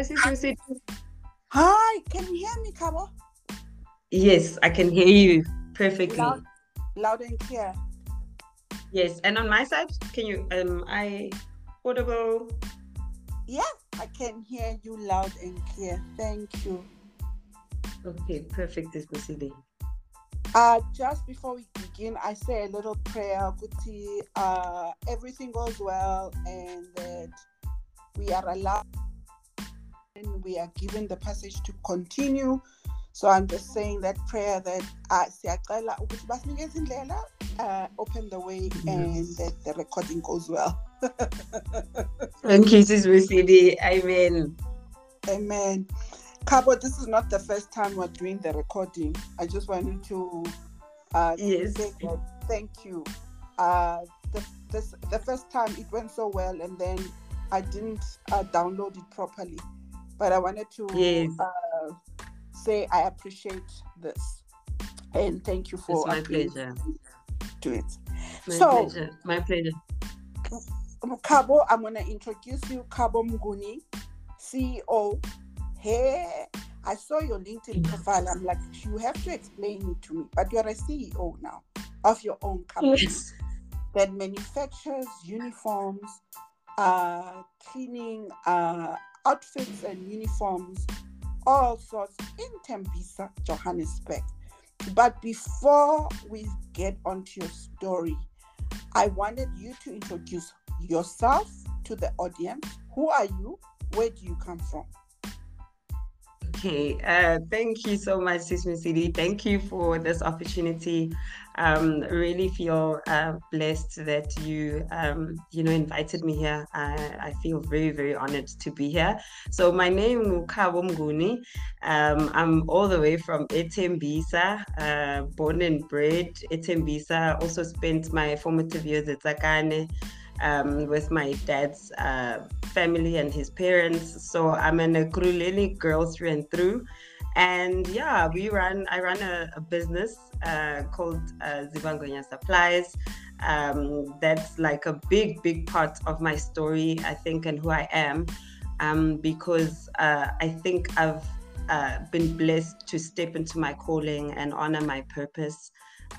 Hi, Sisi. Hi, can you hear me, Khabo? Yes, I can hear you perfectly. Loud, loud and clear. Yes, and on my side, can you um I audible? Yeah, I can hear you loud and clear. Thank you. Okay, perfect, Sisi. Uh, just before we begin, I say a little prayer, Kuti, uh, everything goes well and that we are allowed and we are given the passage to continue. So I'm just saying that prayer that uh, siyacela ukuthi basinikeze indlela, uh, open the way and that the recording goes well. Thank you, Sisi. Amen. Amen. Khabo, this is not the first time we're doing the recording. I just wanted to uh, Yes. thank you. Uh, the, this, the first time it went so well, and then I didn't uh, download it properly. But I wanted to Yes. uh, say I appreciate this and thank you for. It's for my pleasure. to it. My So- pleasure. My pleasure. Khabo, I'm gonna introduce you, Khabo Mnguni, CEO. Hey, I saw your LinkedIn profile. I'm like, you have to explain it to me. But you're a CEO now of your own company Yes. that manufactures uniforms, uh, cleaning uh, outfits and uniforms, all sorts in Tembisa, Johannesburg. But before we get onto your story, I wanted you to introduce yourself to the audience. Who are you? Where do you come from? Okay, uh, thank you so much, Sismi City. Thank you for this opportunity. Um, really feel uh, blessed that you, um, you know, invited me here. I, I feel very, very honored to be here. So my name is Khabo Mnguni. Um, I'm all the way from Etembisa, uh, born and bred Etembisa. Also spent my formative years at Zakane um, with my dad's uh, family and his parents. So I'm an Ekurhuleni girl through and through. And yeah, we run. I run a, a business uh, called uh, Zibangonya Supplies. Um, that's like a big, big part of my story, I think, and who I am, um, because uh, I think I've uh, been blessed to step into my calling and honor my purpose.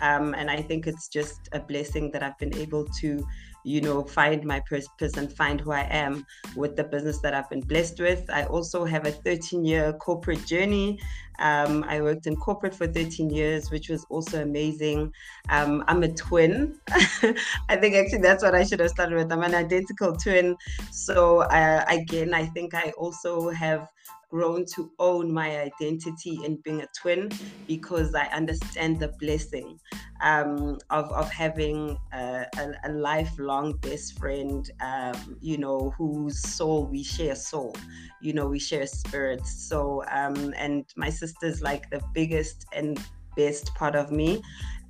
Um, and I think it's just a blessing that I've been able to you know, find my purpose and find who I am with the business that I've been blessed with. I also have a 13 year corporate journey. Um, I worked in corporate for 13 years, which was also amazing. Um, I'm a twin. I think actually that's what I should have started with. I'm an identical twin. So, uh, again, I think I also have grown to own my identity in being a twin because I understand the blessing um, of, of having a, a, a lifelong best friend, um, you know, whose soul we share soul, you know, we share spirits. So, um, and my sister's like the biggest and best part of me.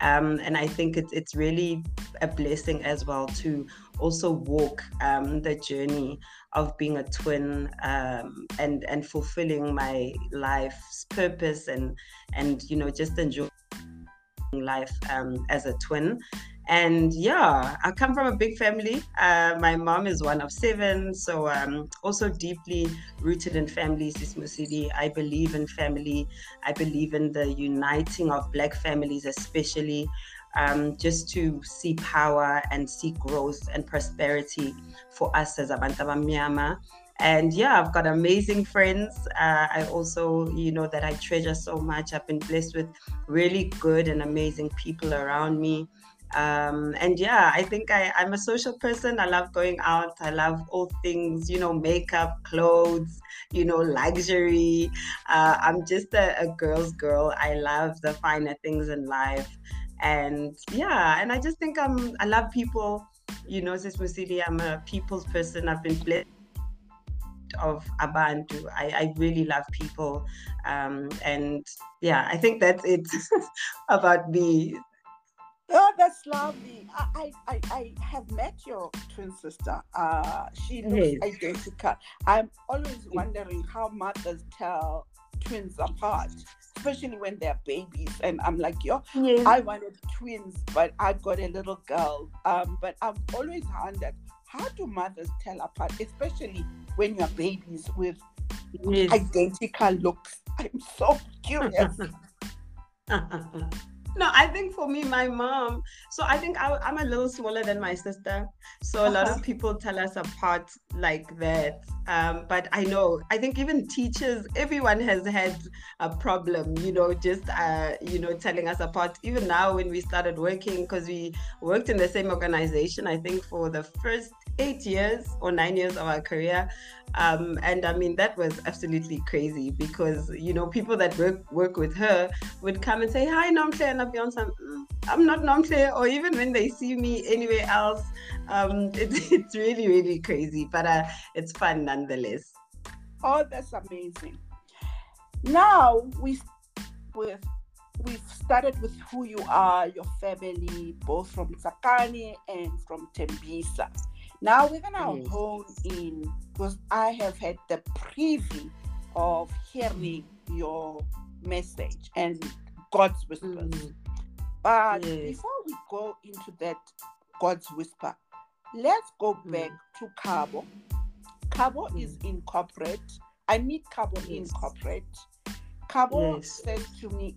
Um, and I think it's, it's really a blessing as well to also walk um, the journey of being a twin um, and and fulfilling my life's purpose and and you know just enjoying life um, as a twin and yeah i come from a big family uh, my mom is one of seven so um, also deeply rooted in family City. i believe in family i believe in the uniting of black families especially um, just to see power and see growth and prosperity for us as Abantu Abamnyama. And yeah, I've got amazing friends. Uh, I also, you know, that I treasure so much. I've been blessed with really good and amazing people around me. Um, and yeah, I think I, I'm a social person. I love going out. I love all things, you know, makeup, clothes, you know, luxury. Uh, I'm just a, a girl's girl. I love the finer things in life and yeah and i just think i'm i love people you know sis Musili, i'm a people's person i've been blessed of abantu i, I really love people um, and yeah i think that's it about me Oh, that's lovely. I, I, I, have met your twin sister. Uh, she looks Yes. identical. I'm always wondering how mothers tell twins apart, especially when they're babies. And I'm like, yo, yes. I wanted twins, but I got a little girl. Um, but I've always wondered how do mothers tell apart, especially when you're babies with yes. identical looks? I'm so curious. No, I think for me, my mom. So I think I, am a little smaller than my sister. So a lot of uh-huh. people tell us apart like that. Um, but I know, I think even teachers, everyone has had a problem, you know, just, uh, you know, telling us apart. Even now, when we started working, because we worked in the same organization, I think for the first eight years or nine years of our career. Um, and I mean, that was absolutely crazy because, you know, people that work, work with her would come and say, Hi, And Beyonce. Mm, I'm not Nomhle. Or even when they see me anywhere else, um, it, it's really, really crazy. But uh, it's fun nonetheless. Oh, that's amazing. Now we with we've started with who you are, your family, both from Sakani and from Tembisa. Now we're gonna yes. hone in because I have had the preview of hearing your message and God's whispers. Mm. But yes. before we go into that God's whisper, let's go mm. back to Khabo. Khabo mm. is in corporate. I meet Khabo yes. in corporate. Khabo yes. says to me,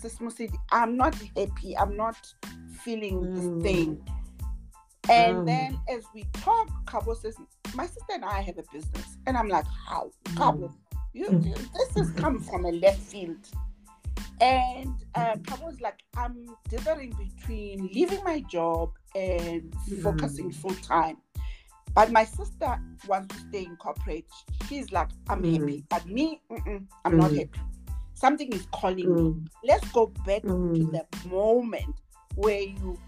Sis Musidi, I'm not happy. I'm not feeling mm. this thing. And mm. then as we talk, Khabo says, My sister and I have a business. And I'm like, How? Mm. Khabo, you, you, this has come from a left field. And uh, Khabo's like, I'm dithering between leaving my job and mm. focusing full time. But my sister wants to stay in corporate. She's like, I'm mm. happy. But me, I'm not mm. happy. Something is calling me. Mm. Let's go back to mm. the moment where you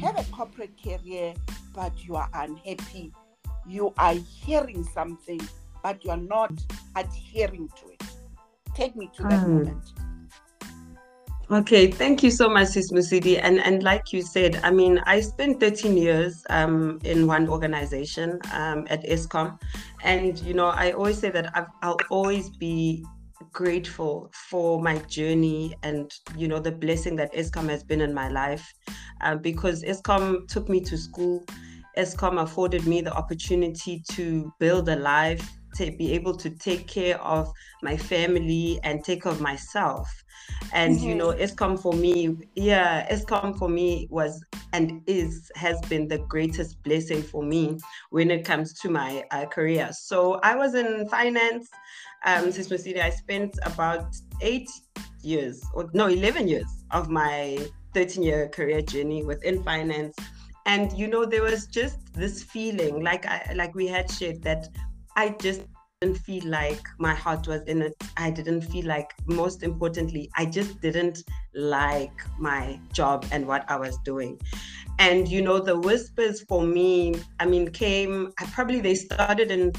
have a corporate career but you are unhappy. You are hearing something, but you are not adhering to it. Take me to that moment. Okay, thank you so much, Sis Musidi. And and like you said, I mean, I spent 13 years um, in one organization um, at Eskom, and you know, I always say that i will always be grateful for my journey and you know the blessing that Eskom has been in my life uh, because Eskom took me to school Eskom afforded me the opportunity to build a life to be able to take care of my family and take care of myself and mm-hmm. you know Eskom for me yeah Eskom for me was and is has been the greatest blessing for me when it comes to my uh, career so i was in finance um, since Musidi, I spent about eight years, or no, 11 years of my 13 year career journey within finance. And, you know, there was just this feeling, like I, like we had shared, that I just didn't feel like my heart was in it. I didn't feel like, most importantly, I just didn't like my job and what I was doing. And, you know, the whispers for me, I mean, came, I probably they started in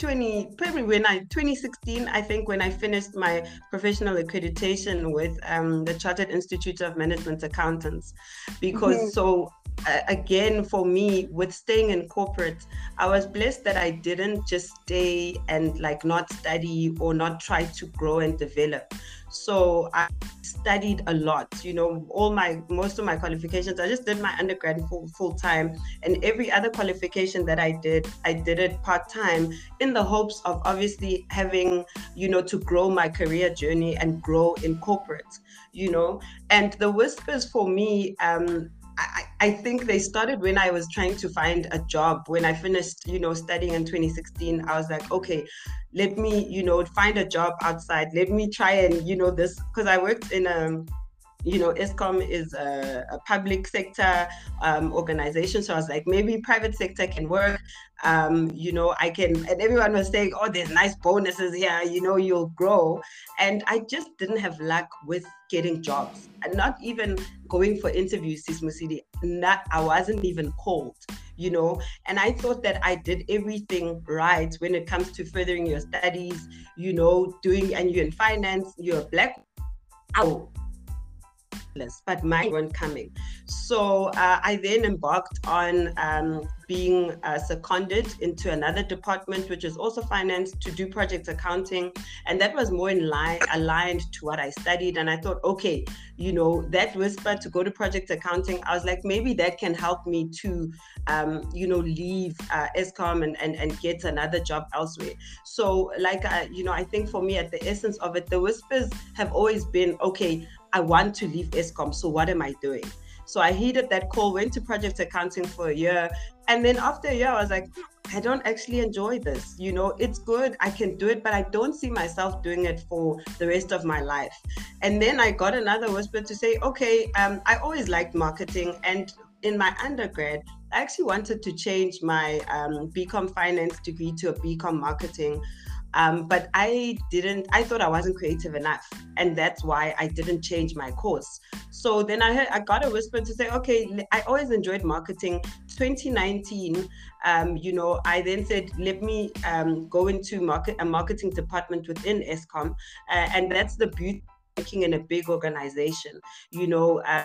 20 probably when I 2016 I think when I finished my professional accreditation with um, the Chartered Institute of Management Accountants because mm-hmm. so uh, again for me with staying in corporate I was blessed that I didn't just stay and like not study or not try to grow and develop so I studied a lot. You know, all my most of my qualifications, I just did my undergrad full full time, and every other qualification that I did, I did it part time in the hopes of obviously having, you know, to grow my career journey and grow in corporate. You know, and the whispers for me, um, I, I, think they started when I was trying to find a job. When I finished, you know, studying in 2016, I was like, okay, let me, you know, find a job outside. Let me try and, you know, this because I worked in a you know, Eskom is a, a public sector um, organization. So I was like, maybe private sector can work. Um, you know, I can, and everyone was saying, oh, there's nice bonuses here, you know, you'll grow. And I just didn't have luck with getting jobs and not even going for interviews, Sis Musidi. Not, I wasn't even called, you know, and I thought that I did everything right when it comes to furthering your studies, you know, doing, and you're in finance, you're a black. Oh, but mine weren't coming. So uh, I then embarked on um, being uh, seconded into another department, which is also finance, to do project accounting, and that was more in line aligned to what I studied. And I thought, okay, you know, that whisper to go to project accounting, I was like, maybe that can help me to, um, you know, leave uh, Eskom and, and and get another job elsewhere. So, like, I, you know, I think for me, at the essence of it, the whispers have always been, okay, I want to leave Eskom, so what am I doing? So I heeded that call, went to project accounting for a year. And then after a year, I was like, I don't actually enjoy this. You know, it's good, I can do it, but I don't see myself doing it for the rest of my life. And then I got another whisper to say, okay, um, I always liked marketing. And in my undergrad, I actually wanted to change my um, BCom finance degree to a BCom marketing. Um, but I didn't, I thought I wasn't creative enough. And that's why I didn't change my course. So then I, heard, I got a whisper to say, okay, I always enjoyed marketing. 2019, um, you know, I then said, let me um, go into market a marketing department within Eskom. Uh, and that's the beauty of working in a big organization. You know, uh,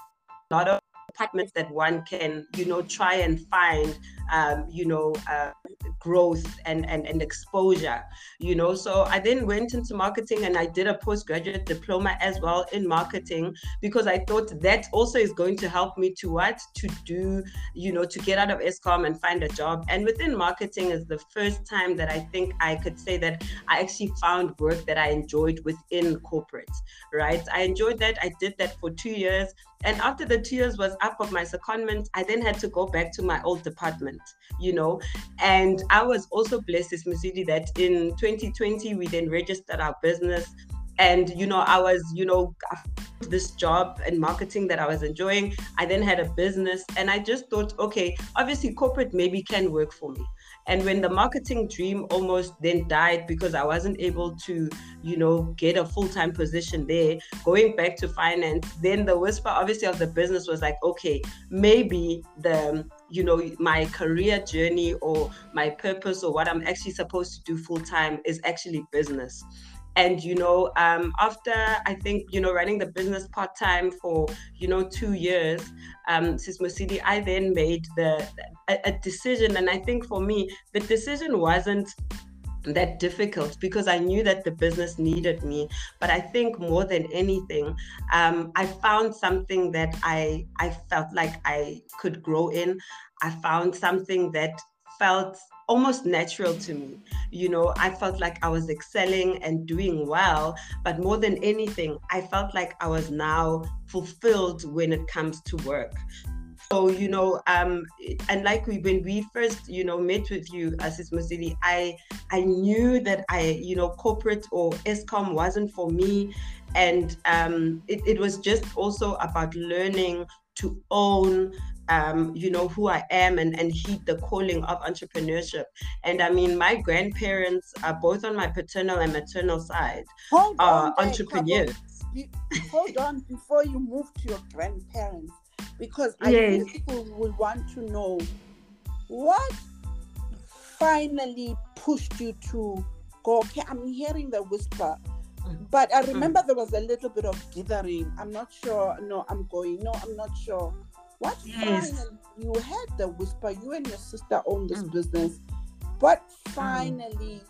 a lot of departments that one can, you know, try and find, um, you know, uh, growth and, and, and exposure, you know. So I then went into marketing and I did a postgraduate diploma as well in marketing because I thought that also is going to help me to what? To do, you know, to get out of Eskom and find a job. And within marketing is the first time that I think I could say that I actually found work that I enjoyed within corporate, right? I enjoyed that. I did that for two years. And after the two years was up of my secondment, I then had to go back to my old department, you know. And I was also blessed, as Masidi, that in 2020 we then registered our business. And you know, I was, you know, this job and marketing that I was enjoying. I then had a business, and I just thought, okay, obviously corporate maybe can work for me. And when the marketing dream almost then died because I wasn't able to, you know, get a full time position there, going back to finance, then the whisper obviously of the business was like, okay, maybe the, you know, my career journey or my purpose or what I'm actually supposed to do full time is actually business and you know um, after i think you know running the business part-time for you know two years um Sis City, i then made the a, a decision and i think for me the decision wasn't that difficult because I knew that the business needed me. But I think more than anything, um, I found something that I I felt like I could grow in. I found something that felt almost natural to me. You know, I felt like I was excelling and doing well, but more than anything, I felt like I was now fulfilled when it comes to work. So, you know, um, and like we, when we first, you know, met with you, Assis Masili, I, I knew that I, you know, corporate or Eskom wasn't for me. And um, it, it was just also about learning to own um, you know, who I am and, and heed the calling of entrepreneurship. And I mean, my grandparents are both on my paternal and maternal side hold are on entrepreneurs. Hold on before you move to your grandparents, because I Yes. think people will want to know what finally pushed you to go, okay, I'm hearing the whisper. Mm. But I remember there was a little bit of dithering. I'm not sure. No, I'm going. No, I'm not sure. What Yes. finally you had the whisper? You and your sister own this Mm. business. What finally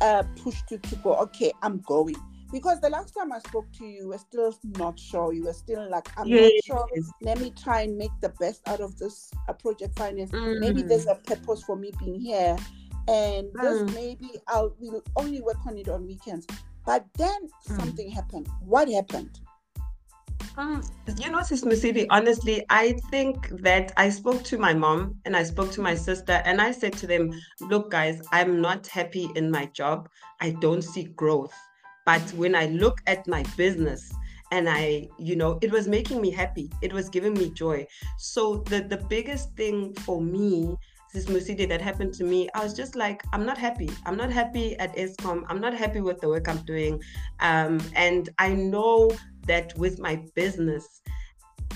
uh, pushed you to go? Okay, I'm going. Because the last time I spoke to you, you were still not sure. You were still like, I'm Yes. not sure. Let me try and make the best out of this uh, project finance. Maybe Mm. there's a purpose for me being here, and this Mm. maybe I'll we'll only work on it on weekends. But then Mm. something happened. What happened? Um, you know, Sis Musidi, honestly, I think that I spoke to my mom and I spoke to my sister, and I said to them, Look, guys, I'm not happy in my job. I don't see growth. But when I look at my business, and I, you know, it was making me happy. It was giving me joy. So the the biggest thing for me, this Musidi that happened to me, I was just like, I'm not happy. I'm not happy at Eskom. I'm not happy with the work I'm doing. Um, and I know that with my business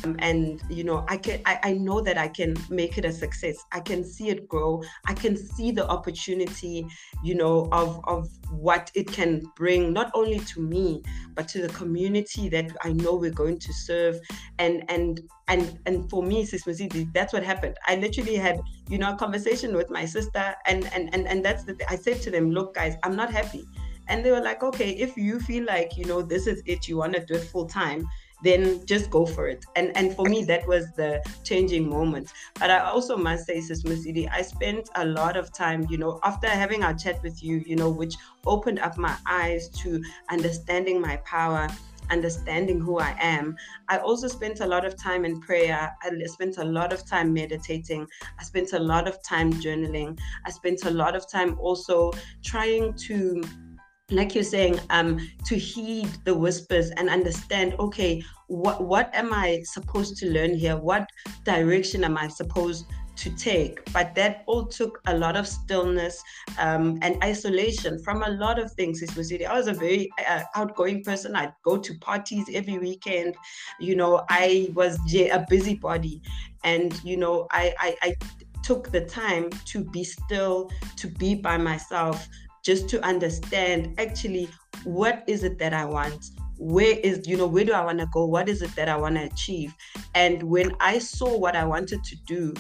Um, and you know i can I, I know that i can make it a success. I can see it grow. I can see the opportunity you know of of what it can bring not only to me but to the community that i know we're going to serve. And and and and for me sis Mosidi, that's what happened. I literally had you know a conversation with my sister and and and, and that's the i said to them look guys i'm not happy. And they were like okay if you feel like you know this is it you want to do it full time then just go for it. And and for me, that was the changing moment. But I also must say, Sis Masidi, I spent a lot of time, you know, after having our chat with you, you know, which opened up my eyes to understanding my power understanding who I am. I also spent a lot of time in prayer. I spent a lot of time meditating. I spent a lot of time journaling. I spent a lot of time also trying to like you're saying um to heed the whispers and understand okay what what am i supposed to learn here? What direction am i supposed to take? But that all took a lot of stillness um, and isolation from a lot of things i was a very uh, outgoing person. I'd go to parties every weekend. You know i was a busybody. And you know I, I, I took the time to be still to be by myself just to understand actually what is it that I want? Where is you know where do i want to go? What is it that i want to achieve? And when i saw what i wanted to do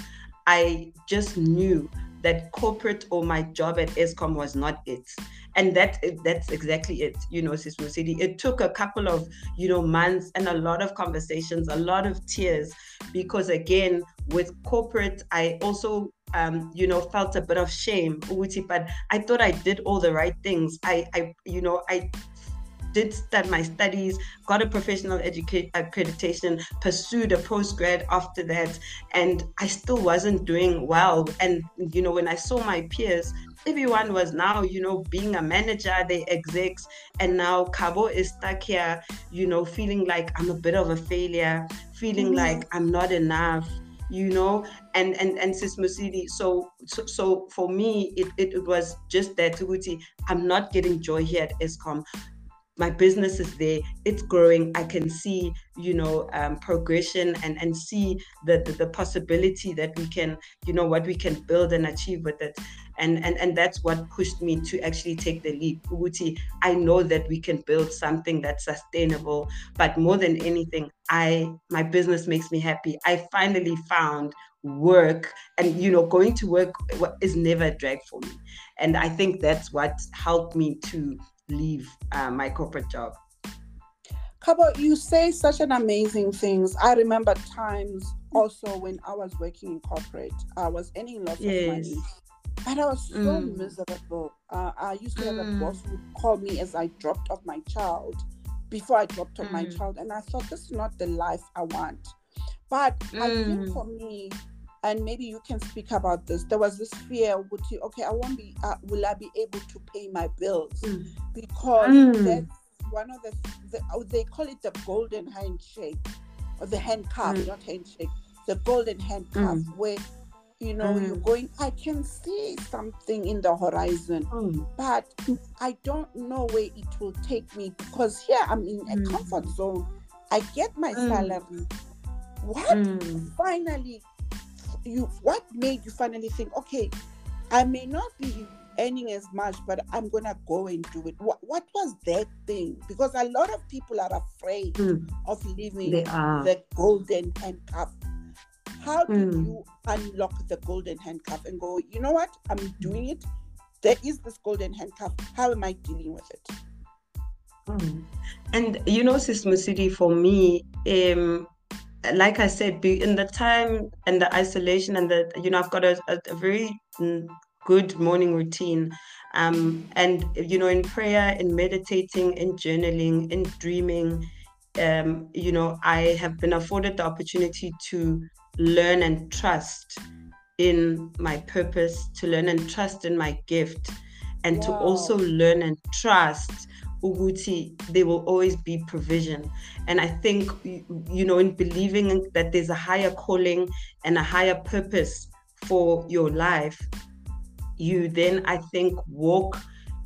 i just knew that corporate or my job at eskom was not it. And that that's exactly it you know sis City. it took a couple of you know months and a lot of conversations a lot of tears because again with corporate i also um, you know, felt a bit of shame, but I thought I did all the right things. I, I you know, I did start my studies, got a professional education accreditation, pursued a postgrad after that, and I still wasn't doing well. And you know, when I saw my peers, everyone was now, you know, being a manager, they execs, and now Khabo is stuck here, you know, feeling like I'm a bit of a failure, feeling mm-hmm. like I'm not enough, you know and and and sis Musidi. So, so so for me it, it, it was just that Tuguti, i'm not getting joy here at eskom. My business is there. It's growing. I can see you know um, progression and and see the, the, the possibility that we can you know what we can build and achieve with it. And and and that's what pushed me to actually take the leap. Uguti, i know that we can build something that's sustainable but more than anything i my business makes me happy. I finally found work and you know going to work is never a drag for me and i think that's what helped me to leave uh, my corporate job Khabo, you say such an amazing things. I remember times also when I was working in corporate, I was earning lots yes. of money, but I was so mm. miserable. Uh, I used to have mm. a boss who called me as I dropped off my child, before I dropped off mm. my child, and I thought this is not the life I want. But I think mm. for me, and maybe you can speak about this there was this fear would you okay i won't be uh, will i be able to pay my bills mm. because mm. that's one of the, the oh, they call it the golden handshake or the handcuff mm. not handshake the golden handcuff mm. where you know you're mm. going i can see something in the horizon mm. but i don't know where it will take me because here i'm in a comfort zone i get my salary what finally you what made you finally think okay i may not be earning as much but i'm gonna go and do it? What, what was that thing? Because a lot of people are afraid mm. of leaving the golden handcuff. How mm. did you unlock the golden handcuff and go you know what? I'm doing it. There is this golden handcuff. How am i dealing with it? Mm. and you know sis City, for me um like I said, be in the time and the isolation and the you know I've got a, a, a very good morning routine. Um, and you know, in prayer, in meditating, in journaling, in dreaming, um, you know, I have been afforded the opportunity to learn and trust in my purpose, to learn and trust in my gift, and wow. to also learn and trust Uguti, there will always be provision. And I think, you know, in believing that there's a higher calling and a higher purpose for your life, you then, I think, walk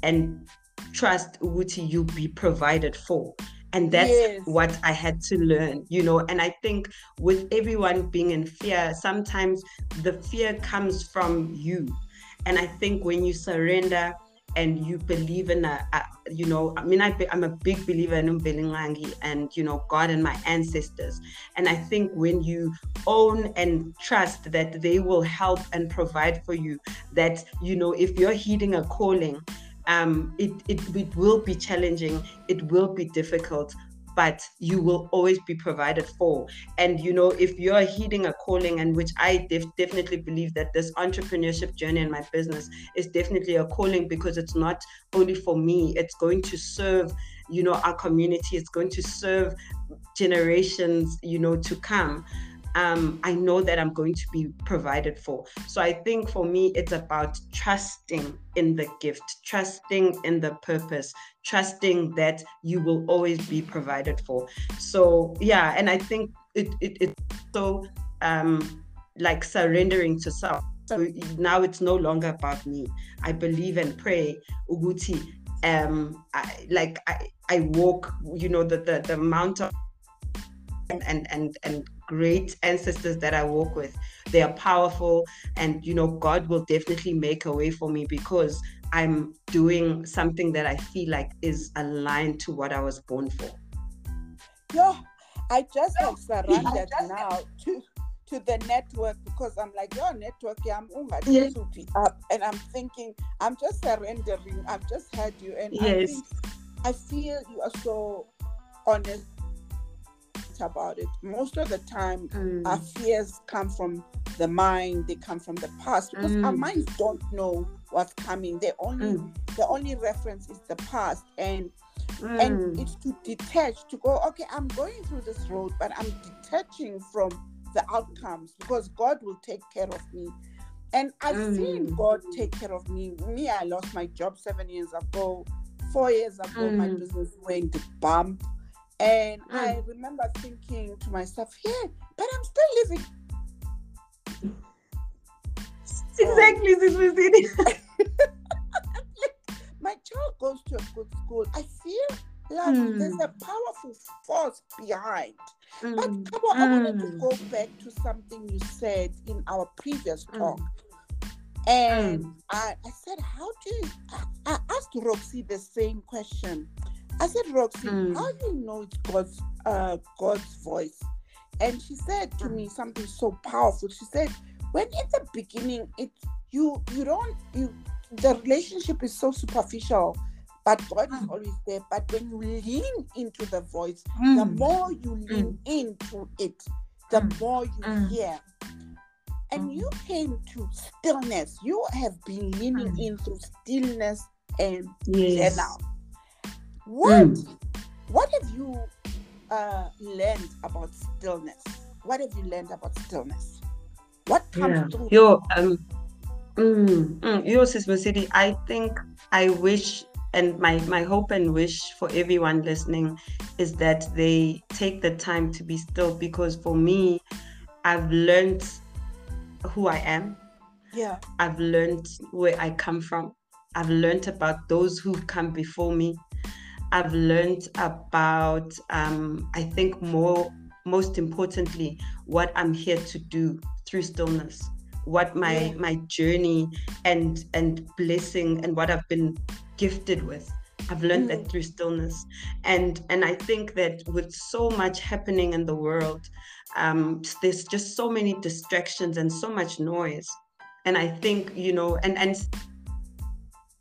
and trust Uguti, you'll be provided for. and that's yes. what i had to learn you know and i think with everyone being in fear sometimes the fear comes from you and i think when you surrender and you believe in a, a you know i mean I, am a big believer in umbelingangi and you know god and my ancestors. And i think when you own and trust that they will help and provide for you that you know if you're heeding a calling um, it, it, it will be challenging, it will be difficult, but you will always be provided for. And you know, if you're heeding a calling, and which I def- definitely believe that this entrepreneurship journey in my business is definitely a calling because it's not only for me, it's going to serve, you know, our community, it's going to serve generations, you know, to come um, I know that I'm going to be provided for. So I think for me, it's about trusting in the gift, trusting in the purpose, trusting that you will always be provided for. So yeah, and I think it it it's so um, like surrendering to self. So now it's no longer about me. I believe and pray, Uguti. Um, I, like I, I walk, you know, the the, the amount of and and and great ancestors that I walk with. They are powerful, and you know, God will definitely make a way for me because I'm doing something that I feel like is aligned to what I was born for. Yeah, I just have surrendered now to to the network because I'm like, your network, yeah, I'm yes. up. And I'm thinking, I'm just surrendering. I've just heard you. And yes. I, think, I feel you are so honest about it. Most of the time, mm. our fears come from the mind, they come from the past because mm. our minds don't know what's coming. They only mm. the only reference is the past and and mm. it's to detach to go okay i'm going through this road but i'm detaching from the outcomes because god will take care of me and i've seen mm. god take care of me me i lost my job seven years ago four years ago my mm. business went bump and mm. I remember thinking to myself, yeah, but I'm still living. Exactly, this was it. my child goes to a good school. I feel like mm. there's a powerful force behind. Mm. But Khabo, I wanted to go back to something you said in our previous mm. talk. And mm. I, I said, how do you, I, I asked Roxy the same question. I said, Roxy, mm. how do you know it's God's uh, God's voice? And she said to me something so powerful. She said, when in the beginning, it you you don't you the relationship is so superficial, but God mm. is always there. But when you lean into the voice, mm. the more you lean mm. into it, the mm. more you mm. hear. And you came to stillness. You have been leaning into stillness and yes. now what mm. what have you uh, learned about stillness? What have you learned about stillness? What comes yeah. through? Yo, um, mm, mm, yo, Sis City, I think I wish and my my hope and wish for everyone listening is that they take the time to be still because for me i've learned who i am yeah i've learned where i come from i've learned about those who've come before me I've learned about, um, I think, more, most importantly, what I'm here to do through stillness, what my yeah. my journey and and blessing and what I've been gifted with. I've learned mm. that through stillness, and and I think that with so much happening in the world, um, there's just so many distractions and so much noise, and I think you know, and and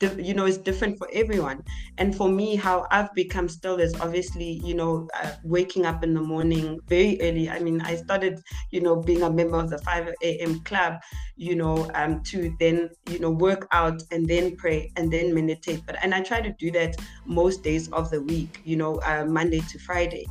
you know, it's different for everyone. And for me, how I've become still is obviously, you know, uh, waking up in the morning very early. I mean, I started, you know, being a member of the 5 a.m. club, you know, um, to then, you know, work out and then pray and then meditate. But and I try to do that most days of the week, you know, uh, Monday to Friday.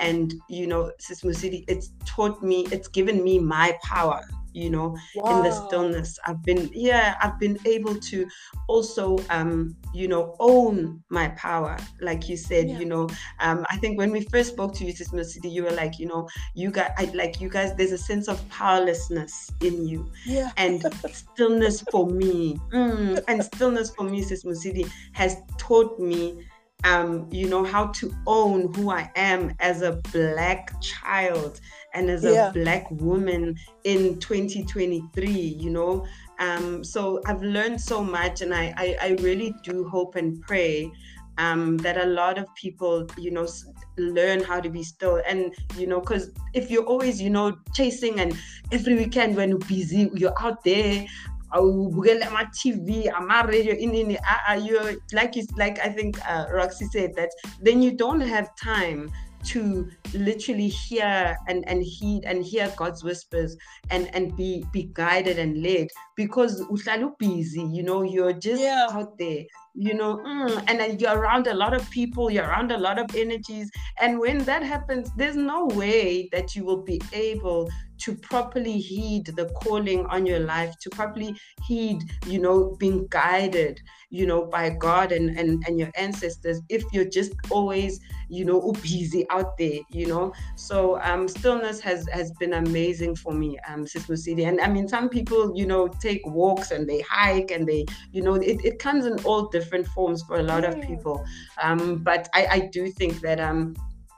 And you know, Sis Musidi, it's taught me, it's given me my power you know wow. in the stillness i've been yeah i've been able to also um you know own my power like you said yeah. you know um i think when we first spoke to you sister city you were like you know you guys I, like you guys there's a sense of powerlessness in you yeah and stillness for me mm, and stillness for me sister city has taught me um, you know, how to own who I am as a black child and as yeah. a black woman in 2023, you know. Um, so I've learned so much, and I, I, I really do hope and pray um, that a lot of people, you know, learn how to be still. And, you know, because if you're always, you know, chasing and every weekend when you're busy, you're out there, awubukela ama-tv ama-radio inini you like you like i think uh, roxy said that then you don't have time to literally hear and, and heed and hear God's whispers and, and be be guided and led because uhlala busy, you know, you're just yeah. out there you know mm, and then you're around a lot of people you're around a lot of energies and when that happens there's no way that you will be able to properly heed the calling on your life to properly heed you know being guided you know by god and and, and your ancestors if you're just always you know busy out there you know? So um stillness has has been amazing for me um sis City. and i mean some people you know take walks and they hike and they you know it, it comes in all different forms for a lot of people. Um but i i do think that um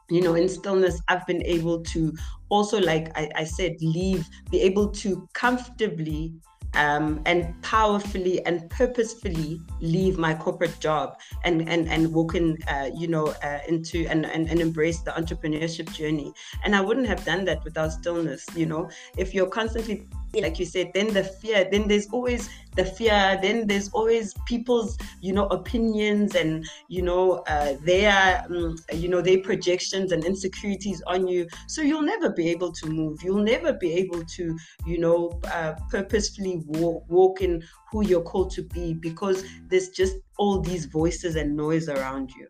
you know in stillness i've been able to also like I, I said leave be able to comfortably um, and powerfully and purposefully leave my corporate job and and and walk in, uh, you know, uh, into and, and and embrace the entrepreneurship journey. And I wouldn't have done that without stillness. You know, if you're constantly like you said, then the fear, then there's always the fear, then there's always people's, you know, opinions and, you know, uh, their, um, you know, their projections and insecurities on you. So you'll never be able to move. You'll never be able to, you know, uh, purposefully walk, walk in who you're called to be because there's just all these voices and noise around you.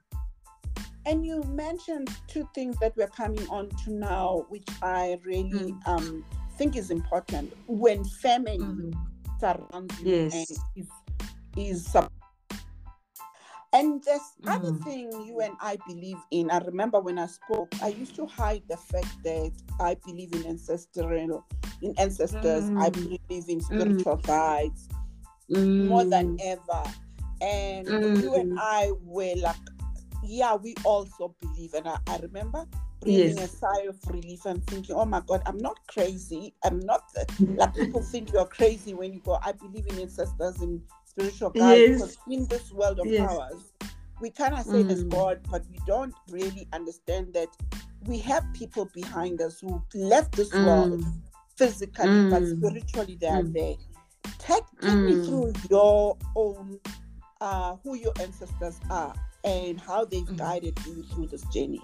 And you mentioned two things that we're coming on to now, which I really mm. um, think is important when family mm-hmm. surrounds you yes. and is is and there's mm-hmm. other thing you and I believe in. I remember when I spoke, I used to hide the fact that I believe in ancestral, in ancestors. Mm-hmm. I believe in spiritual mm-hmm. guides more than mm. ever. And you and mm. I were like, yeah, we also believe. And I, I remember breathing yes. a sigh of relief and thinking, oh my God, I'm not crazy. I'm not the, like people think you're crazy when you go, I believe in ancestors and spiritual guides. Yes. Because in this world of yes. ours, we kind of say mm. there's God, but we don't really understand that we have people behind us who left this mm. world physically, mm. but spiritually they are mm. there. Take, take me mm. through your own, uh, who your ancestors are and how they've mm. guided you through this journey.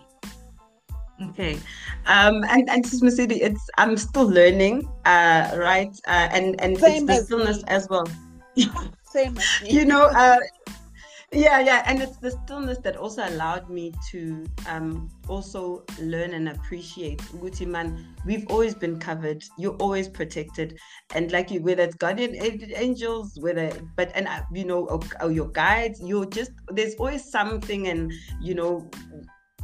Okay, um, and and Masidi, it's I'm still learning, uh, right? Uh, and and Same it's the stillness me. as well. Same as. You know, uh, yeah, yeah, and it's the stillness that also allowed me to um, also learn and appreciate. Guti man, we've always been covered. You're always protected, and like you, whether it's guardian angels, whether but and uh, you know, or, or your guides, you're just there's always something, and you know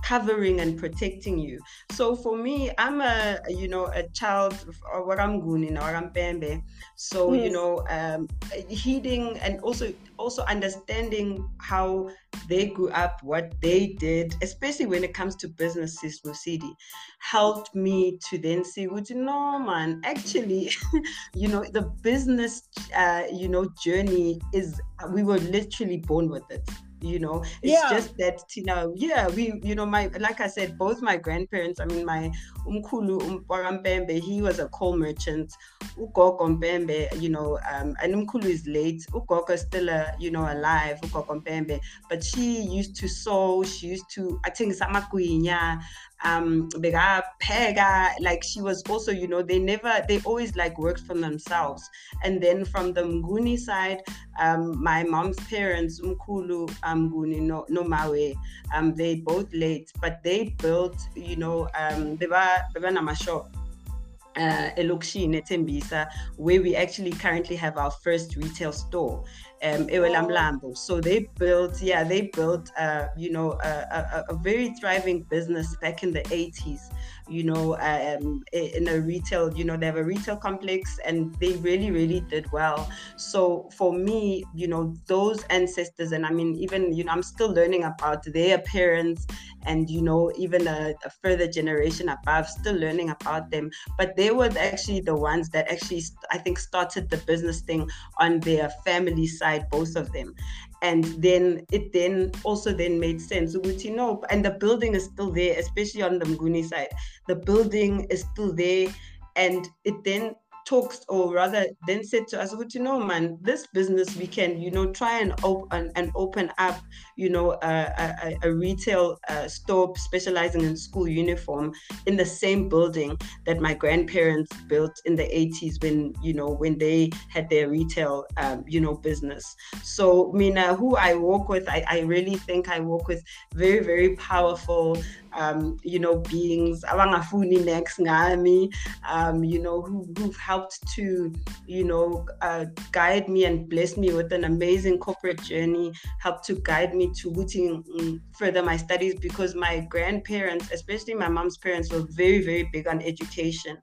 covering and protecting you. So for me, I'm a you know a child of Waramguni Warampembe. So yes. you know, um, heeding and also also understanding how they grew up, what they did, especially when it comes to businesses, Musidi, helped me to then see, would you know, man, actually, you know, the business, uh, you know, journey is, we were literally born with it you know it's yeah. just that you know yeah we you know my like i said both my grandparents i mean my umkulu umparampembe he was a coal merchant. Ugogo mpembe you know um and umkulu is late. Ugogo is still a, you know alive ugogo mpembe. But she used to sew she used to i think samagwinya um pega like she was also you know they never they always like worked for themselves. And then from the mnguni side um my mom's parents umkulu um mnguni no no mawe um they both late but they built you know um they were shop uh, elokishini eTembisa where we actually currently have our first retail store um oh. so they built yeah they built uh, you know a, a, a, very thriving business back in the 80s you know, um, in a retail, you know, they have a retail complex and they really, really did well. So for me, you know, those ancestors, and I mean, even, you know, I'm still learning about their parents and, you know, even a, a further generation above, still learning about them. But they were actually the ones that actually, I think, started the business thing on their family side, both of them and then it then also then made sense you know and the building is still there especially on the mnguni side. The building is still there and it then talks or rather then said to us What you know man this business we can you know try and open and open up you know a, a, a retail uh, store specializing in school uniform in the same building that my grandparents built in the 80s when you know when they had their retail um, you know business. So mina who i work with I, I really think i work with very very powerful um, you know, beings, abangafuni next ngami, um, you know, who, who've helped to, you know, uh, guide me and bless me with an amazing corporate journey, helped to guide me to Wuting mm, further my studies because my grandparents, especially my mom's parents, were very, very big on education.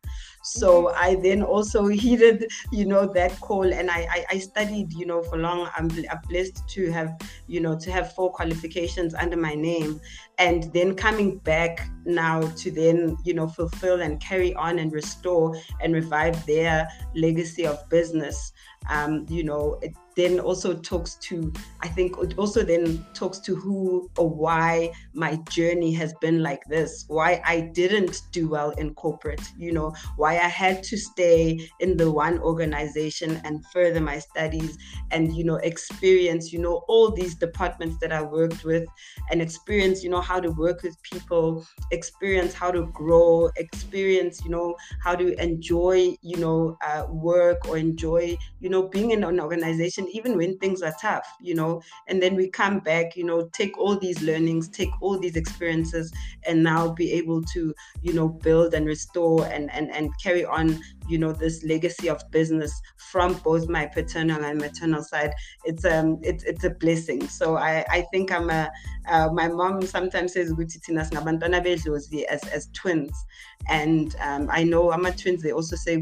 So. I then also heeded, you know, that call and I, I, I studied, you know, for long. I'm, I'm blessed to have, you know, to have four qualifications under my name and then coming back now to then you know fulfill and carry on and restore and revive their legacy of business um, you know it, then also talks to i think it also then talks to who or why my journey has been like this why i didn't do well in corporate you know why i had to stay in the one organization and further my studies and you know experience you know all these departments that i worked with and experience you know how to work with people experience how to grow experience you know how to enjoy you know uh, work or enjoy you know being in an organization even when things are tough, you know, and then we come back, you know, take all these learnings, take all these experiences, and now be able to, you know, build and restore and and and carry on, you know, this legacy of business from both my paternal and maternal side. It's um it's it's a blessing. So I I think I'm a uh, my mom sometimes says as as twins, and um, I know I'm a twins. They also say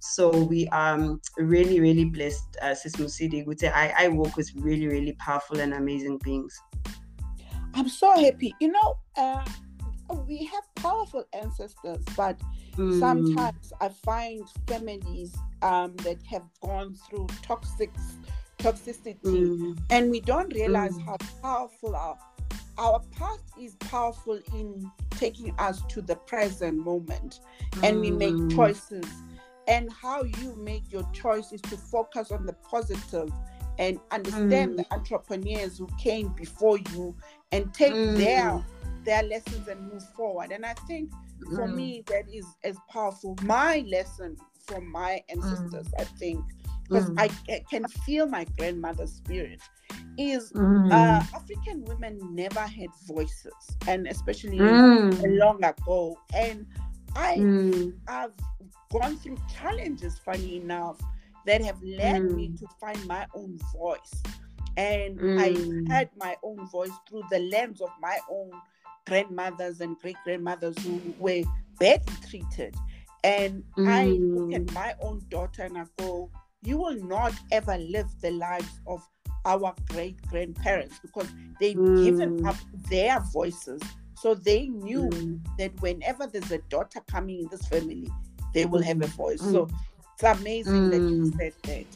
So we are um, really really blessed uh, Sis Musidi, say I, I work with really, really powerful and amazing beings. I'm so happy. You know, uh, we have powerful ancestors, but mm. sometimes I find families um, that have gone through toxic toxicity, mm. and we don't realize mm. how powerful our our past is powerful in taking us to the present moment, and we make mm. choices and how you make your choices to focus on the positive and understand mm. the entrepreneurs who came before you and take mm. their their lessons and move forward and i think for mm. me that is as powerful my lesson from my ancestors mm. i think because mm. I, I, can feel my grandmother's spirit is mm. uh, african women never had voices and especially long ago and i have gone through challenges, funny enough, that have led mm. me to find my own voice. And mm. I had my own voice through the lens of my own grandmothers and great grandmothers who were badly treated. And mm. I look at mm. my own daughter and I go, you will not ever live the lives of our great grandparents because they've given mm. up their voices. So they knew mm. that whenever there's a daughter coming in this family, they will have a voice. Mm. So it's amazing mm. that you mm. said that.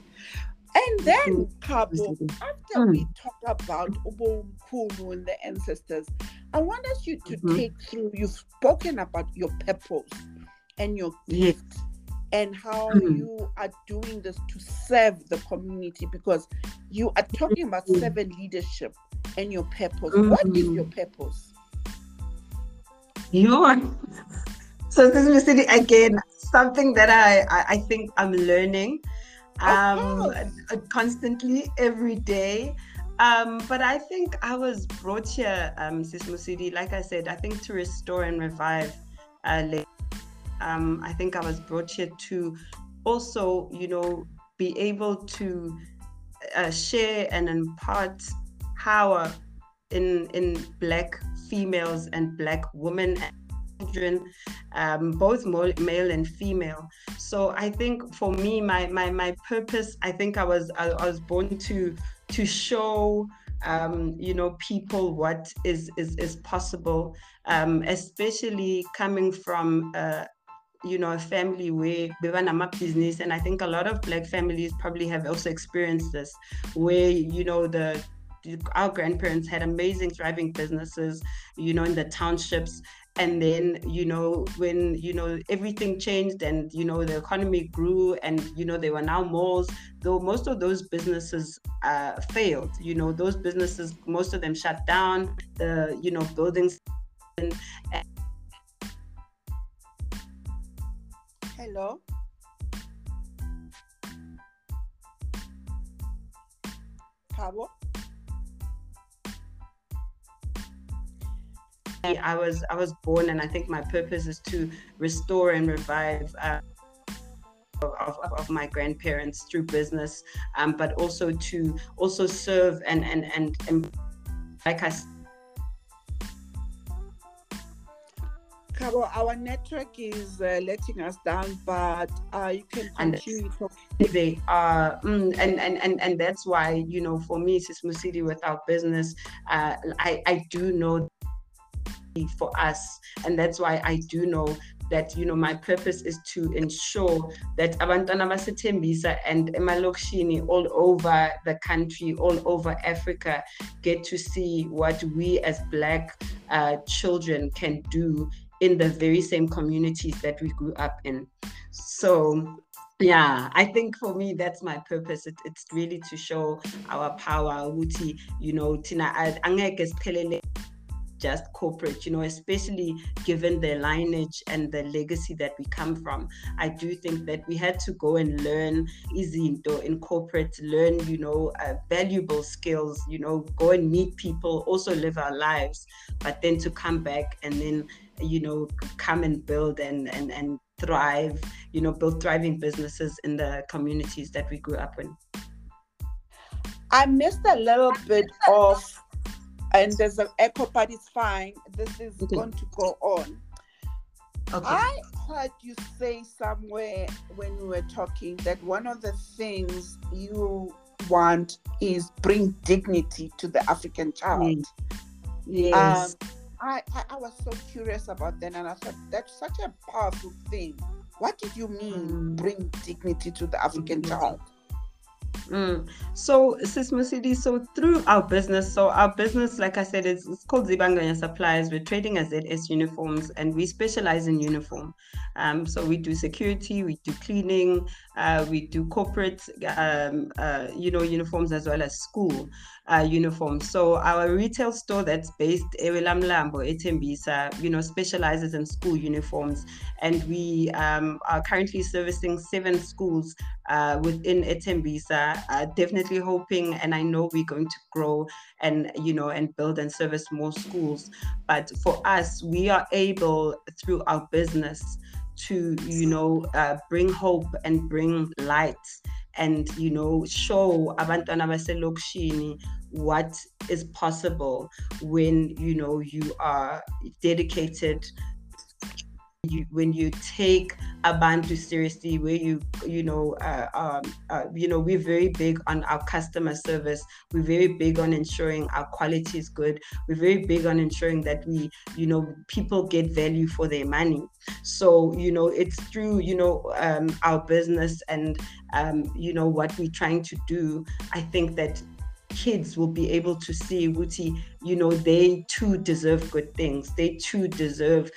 And then, Khabo, after mm. we talk about Ubunkumu and the ancestors, I want us you to mm-hmm. take through, you've spoken about your purpose and your gift and how mm. you are doing this to serve the community because you are talking about mm. servant leadership and your purpose. What is your mm. purpose? You are so this is again something that I, I, I think I'm learning um, constantly every day. Um, but I think I was brought here, um, Sis Musidi, like I said, I think to restore and revive. Uh, um, I think I was brought here to also, you know, be able to uh, share and impart power in in Black females and Black women and children, um, both male and female. So I think for me, my my my purpose, I think I was I, I was born to to show um, you know people what is is is possible, um, especially coming from. Uh, you know, a family where Bevanama business, and I think a lot of black families probably have also experienced this, where you know the our grandparents had amazing thriving businesses, you know, in the townships, and then you know when you know everything changed and you know the economy grew and you know there were now malls though most of those businesses uh, failed. You know those businesses most of them shut down the you know buildings. And, hello? Khabo? I was I was born, and I think my purpose is to restore and revive. Uh, of, of, of, my grandparents through business, um, but also to also serve and and and, and like I. Khabo, our network is uh, letting us down, but uh, you can continue and They are, mm, and, and and and that's why you know, for me, Sismu City without business, uh, I I do know for us. And that's why I do know that you know my purpose is to ensure that abantwana basethembisa and emalokishini all over the country all over africa get to see what we as black uh, children can do in the very same communities that we grew up in. So yeah i think for me that's my purpose. It, it's really to show our power. You know tina angeke siphelele just corporate, you know, especially given the lineage and the legacy that we come from. I do think that we had to go and learn izinto in corporate, learn, you know, uh, valuable skills, you know, go and meet people, also live our lives, but then to come back and then, you know, come and build and and and thrive, you know, build thriving businesses in the communities that we grew up in. I missed a little bit of and there's an echo, but it's fine. This is okay. going to go on. Okay. I heard you say somewhere when we were talking that one of the things you want is bring dignity to the African child. Yes. Um, I, I, I, was so curious about that, and I thought that's such a powerful thing. What did you mean, mm. bring dignity to the African mm-hmm. child? Mm. So, Sis Musidi, so through our business, so our business, like I said, it's, called Zibanganya Supplies. We're trading as ZS uniforms and we specialize in uniform. Um, so we do security, we do cleaning, uh, we do corporate, um, uh, you know, uniforms as well as school uh, uniforms. So our retail store that's based Ewelamlambo, Etembisa, you know, specializes in school uniforms, and we um, are currently servicing seven schools uh, within Etembisa. Uh, definitely hoping, and I know we're going to grow and you know and build and service more schools. But for us, we are able through our business to you know uh, bring hope and bring light and you know show abantwana baselokishini what is possible when you know you are dedicated you, when you take Abantu seriously, where you you know uh, um, uh, you know we're very big on our customer service. We're very big on ensuring our quality is good. We're very big on ensuring that we you know people get value for their money. So you know it's through you know um, our business and um, you know what we're trying to do. I think that kids will be able to see Wuti, you know, they too deserve good things. They too deserve,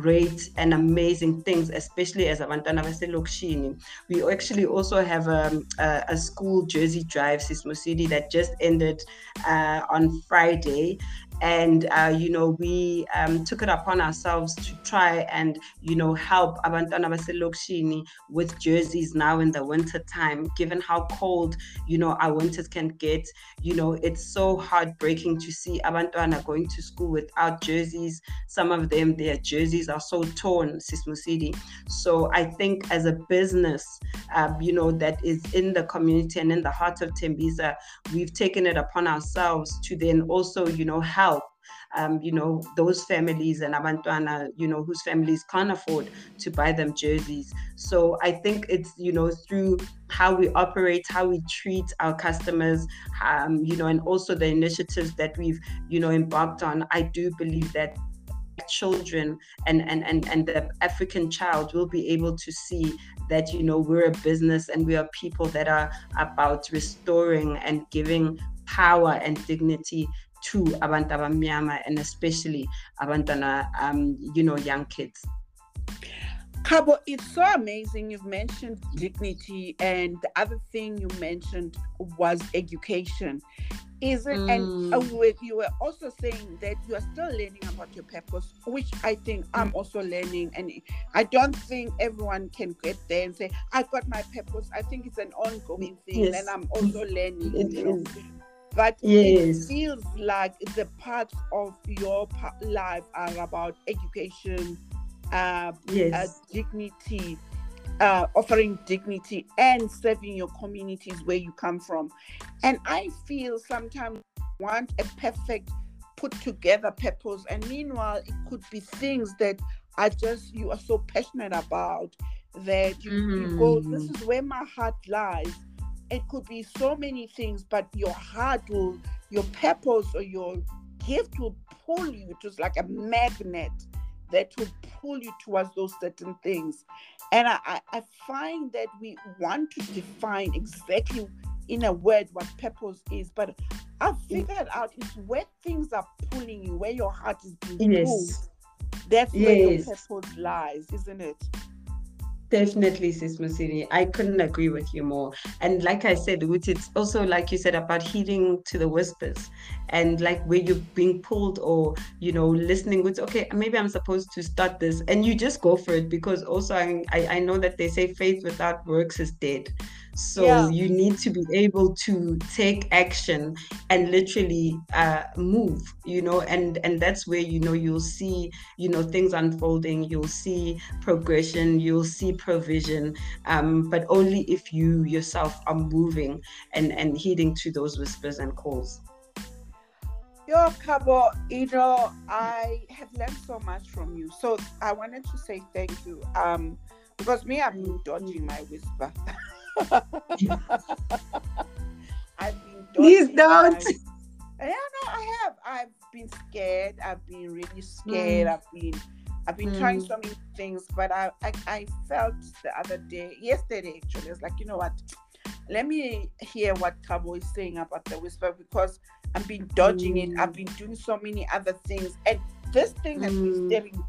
great and amazing things, especially as Abantwana Baselokshini. We actually also have um, a, a, school jersey drive, Sismo City, that just ended uh, on Friday and uh, you know we um, took it upon ourselves to try and you know help abantwana baselokishini with jerseys now in the winter time given how cold you know our winters can get. You know it's so heartbreaking to see abantwana going to school without jerseys. Some of them their jerseys are so torn sismusidi so i think as a business um, you know that is in the community and in the heart of tembisa we've taken it upon ourselves to then also you know help um, you know, those families and abantwana, you know, whose families can't afford to buy them jerseys. So I think it's, you know, through how we operate, how we treat our customers, um, you know, and also the initiatives that we've, you know, embarked on. I do believe that children and, and and and the african child will be able to see that you know we're a business and we are people that are about restoring and giving power and dignity to abantu abamnyama and especially abantwana um you know young kids Khabo, it's so amazing. You've mentioned dignity, and the other thing you mentioned was education. Is it? Mm. And uh, mm. you were also saying that you are still learning about your purpose, which I think I'm also learning. And I don't think everyone can get there and say, "I got my purpose." I think it's an ongoing thing, yes. and I'm also learning. It know? But yes. it feels like the parts of your life are about education, uh, yes. uh, dignity, uh, offering dignity, and serving your communities where you come from. And I feel sometimes want a perfect put together purpose, and meanwhile, it could be things that are just you are so passionate about that you, mm. you go, this mm. is where my heart lies. It could be so many things, but your heart will, your purpose or your gift will pull you just like a magnet that will pull you towards those certain things. And I, I find that we want to define exactly in a word what purpose is, but I've mm. figured out it's where things are pulling you, where your heart is being yes. pulled. That's yes. where your purpose lies, isn't it? Definitely, Sis Musini. I couldn't agree with you more. And like I said, which it's also like you said about heeding to the whispers and like where you're being pulled or, you know, listening with, okay, maybe I'm supposed to start this. And you just go for it because also I, I know that they say faith without works is dead. So yeah. you need to be able to take action and literally uh, move, you know, and and that's where you know you'll see, you know, things unfolding. You'll see progression. You'll see provision, um, but only if you yourself are moving and and heeding to those whispers and calls. Yo, Khabo, you know, I have learned so much from you. So I wanted to say thank you. Um, because me, I've been dodging my whisper. I've been Please don't. Yeah, no, I have. I've been scared. I've been really scared. Mm. I've been I've been mm. trying so many things, but I, I I felt the other day, yesterday actually, it's like, you know what? Let me hear what Khabo is saying about the whisper because I've been dodging mm. it. I've been doing so many other things. And this thing has been mm. staring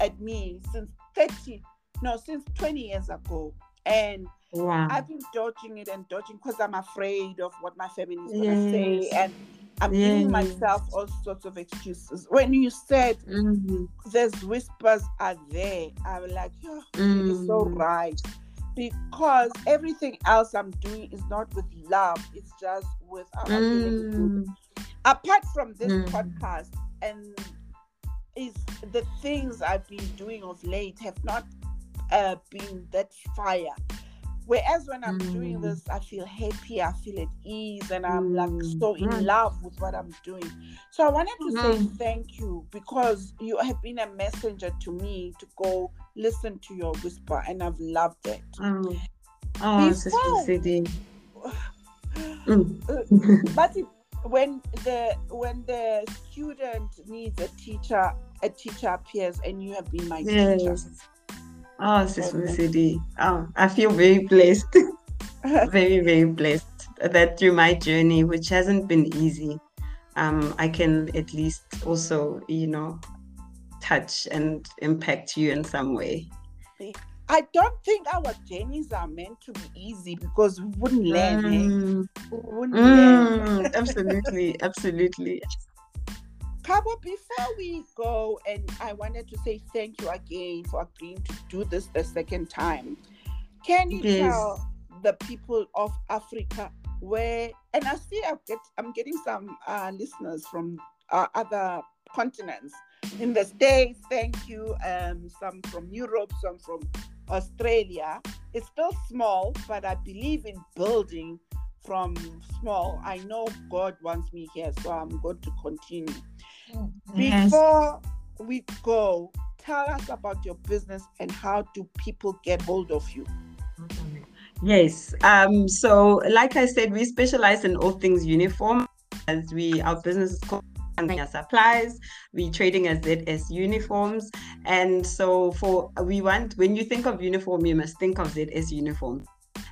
at me since 30, no, since 20 years ago. And Wow. I've been dodging it and dodging because I'm afraid of what my family is going to say. And I'm yes. giving myself all sorts of excuses. When you said mm-hmm. there's whispers are there, I'm like, oh, mm-hmm. you're so mm. right. Because everything else I'm doing is not with love, it's just with mm-hmm. apart from this mm. podcast and is the things I've been doing of late have not uh, been that fire Whereas when I'm mm. doing this, I feel happy, I feel at ease, and I'm like so in mm. love with what I'm doing. So I wanted to say mm. thank you because you have been a messenger to me to go listen to your whisper, and I've loved it. Oh, oh Before, City. but it, when the when the student needs a teacher, a teacher appears, and you have been my yes. teacher Oh, Sister City. Oh, I feel very blessed. very, very blessed that through my journey, which hasn't been easy, um, I can at least also, you know, touch and impact you in some way. I don't think our journeys are meant to be easy because we wouldn't learn. Eh? Mm. Eh? We wouldn't mm, learn. absolutely, absolutely. Khabo, before we go, and I wanted to say thank you again for agreeing to do this the second time. Can you yes. tell the people of Africa where, and I see I get, I'm getting some uh, listeners from uh, other continents in the States, thank you, um, some from Europe, some from Australia. It's still small, but I believe in building from small. I know God wants me here, so I'm going to continue. Yes. Before we go, tell us about your business and how do people get hold of you? Yes. Um, so like I said, we specialize in all things uniform as we our business is called supplies we trading as zs uniforms and so for we want when you think of uniform you must think of zs uniform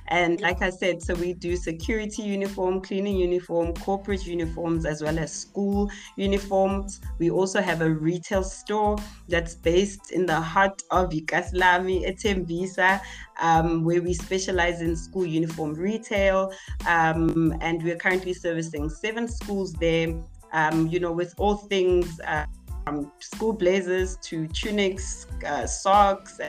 and like I said, so we do security uniform, cleaning uniform, corporate uniforms, as well as school uniforms. We also have a retail store that's based in the heart of Ikaslami, Etembisa, um, where we specialize in school uniform retail. Um, and we're currently servicing seven schools there, um, you know, with all things uh, from school blazers to tunics, uh, socks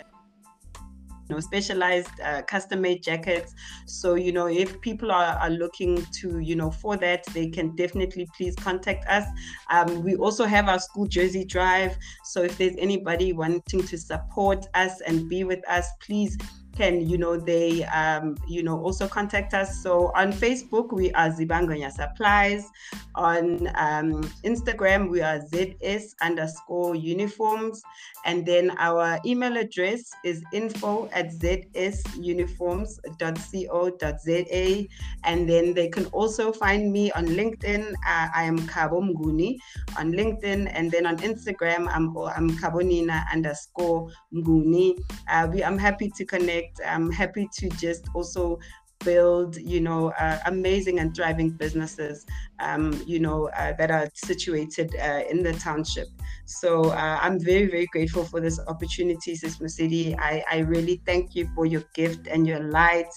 know specialized uh, custom made jackets. So you know if people are, are looking to you know for that they can definitely please contact us. Um, we also have our school jersey drive. So if there's anybody wanting to support us and be with us please can you know they um, you know also contact us. So on facebook we are zibangonya supplies. On um, instagram we are zs underscore uniforms. And then our email address is info at zsuniforms.co.za and then they can also find me on linkedin. Uh, i am khabo mnguni on linkedin. And then on instagram i'm, I'm kabonina underscore mnguni uh, we, i'm happy to connect I'm happy to just also build, you know, uh, amazing and thriving businesses, um, you know, uh, that are situated uh, in the township. So uh, I'm very, very grateful for this opportunity, Sis Masidi. I, I really thank you for your gift and your light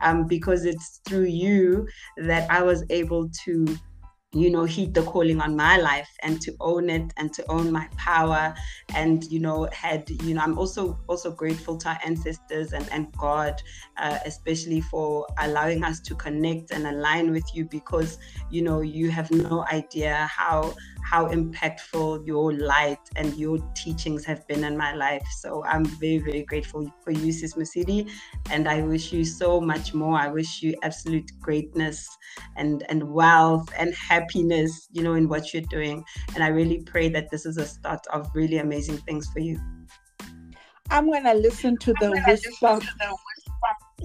um, because it's through you that I was able to you know heed the calling on my life and to own it and to own my power and you know had you know i'm also also grateful to our ancestors and and god uh, especially for allowing us to connect and align with you because you know you have no idea how how impactful your light and your teachings have been in my life. So I'm very, very grateful for you, Sis Masidi. And I wish you so much more. I wish you absolute greatness and, and wealth and happiness, you know, in what you're doing. And I really pray that this is a start of really amazing things for you. I'm going to listen to the whisper.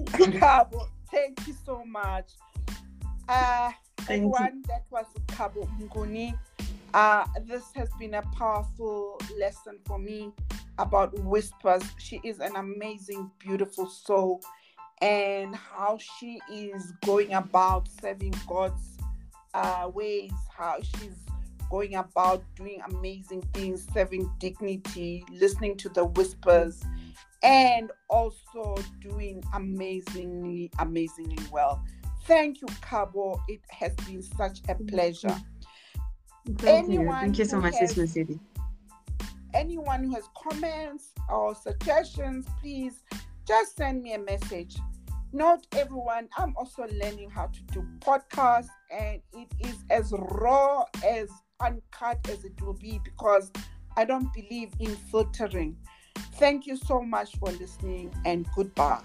Thank you so much. Uh, everyone, that was Khabo Mnguni. Uh, this has been a powerful lesson for me about Whispers. She is an amazing, beautiful soul, and how she is going about serving God's uh, ways, how she's going about doing amazing things, serving dignity, listening to the whispers, and also doing amazingly, amazingly well. Thank you, Khabo. It has been such a pleasure. Thank anyone you. Thank you so much, has, City. Anyone who has comments or suggestions, please just send me a message. Not everyone, I'm also learning how to do podcasts, and it is as raw as uncut as it will be because I don't believe in filtering. Thank you so much for listening, and goodbye.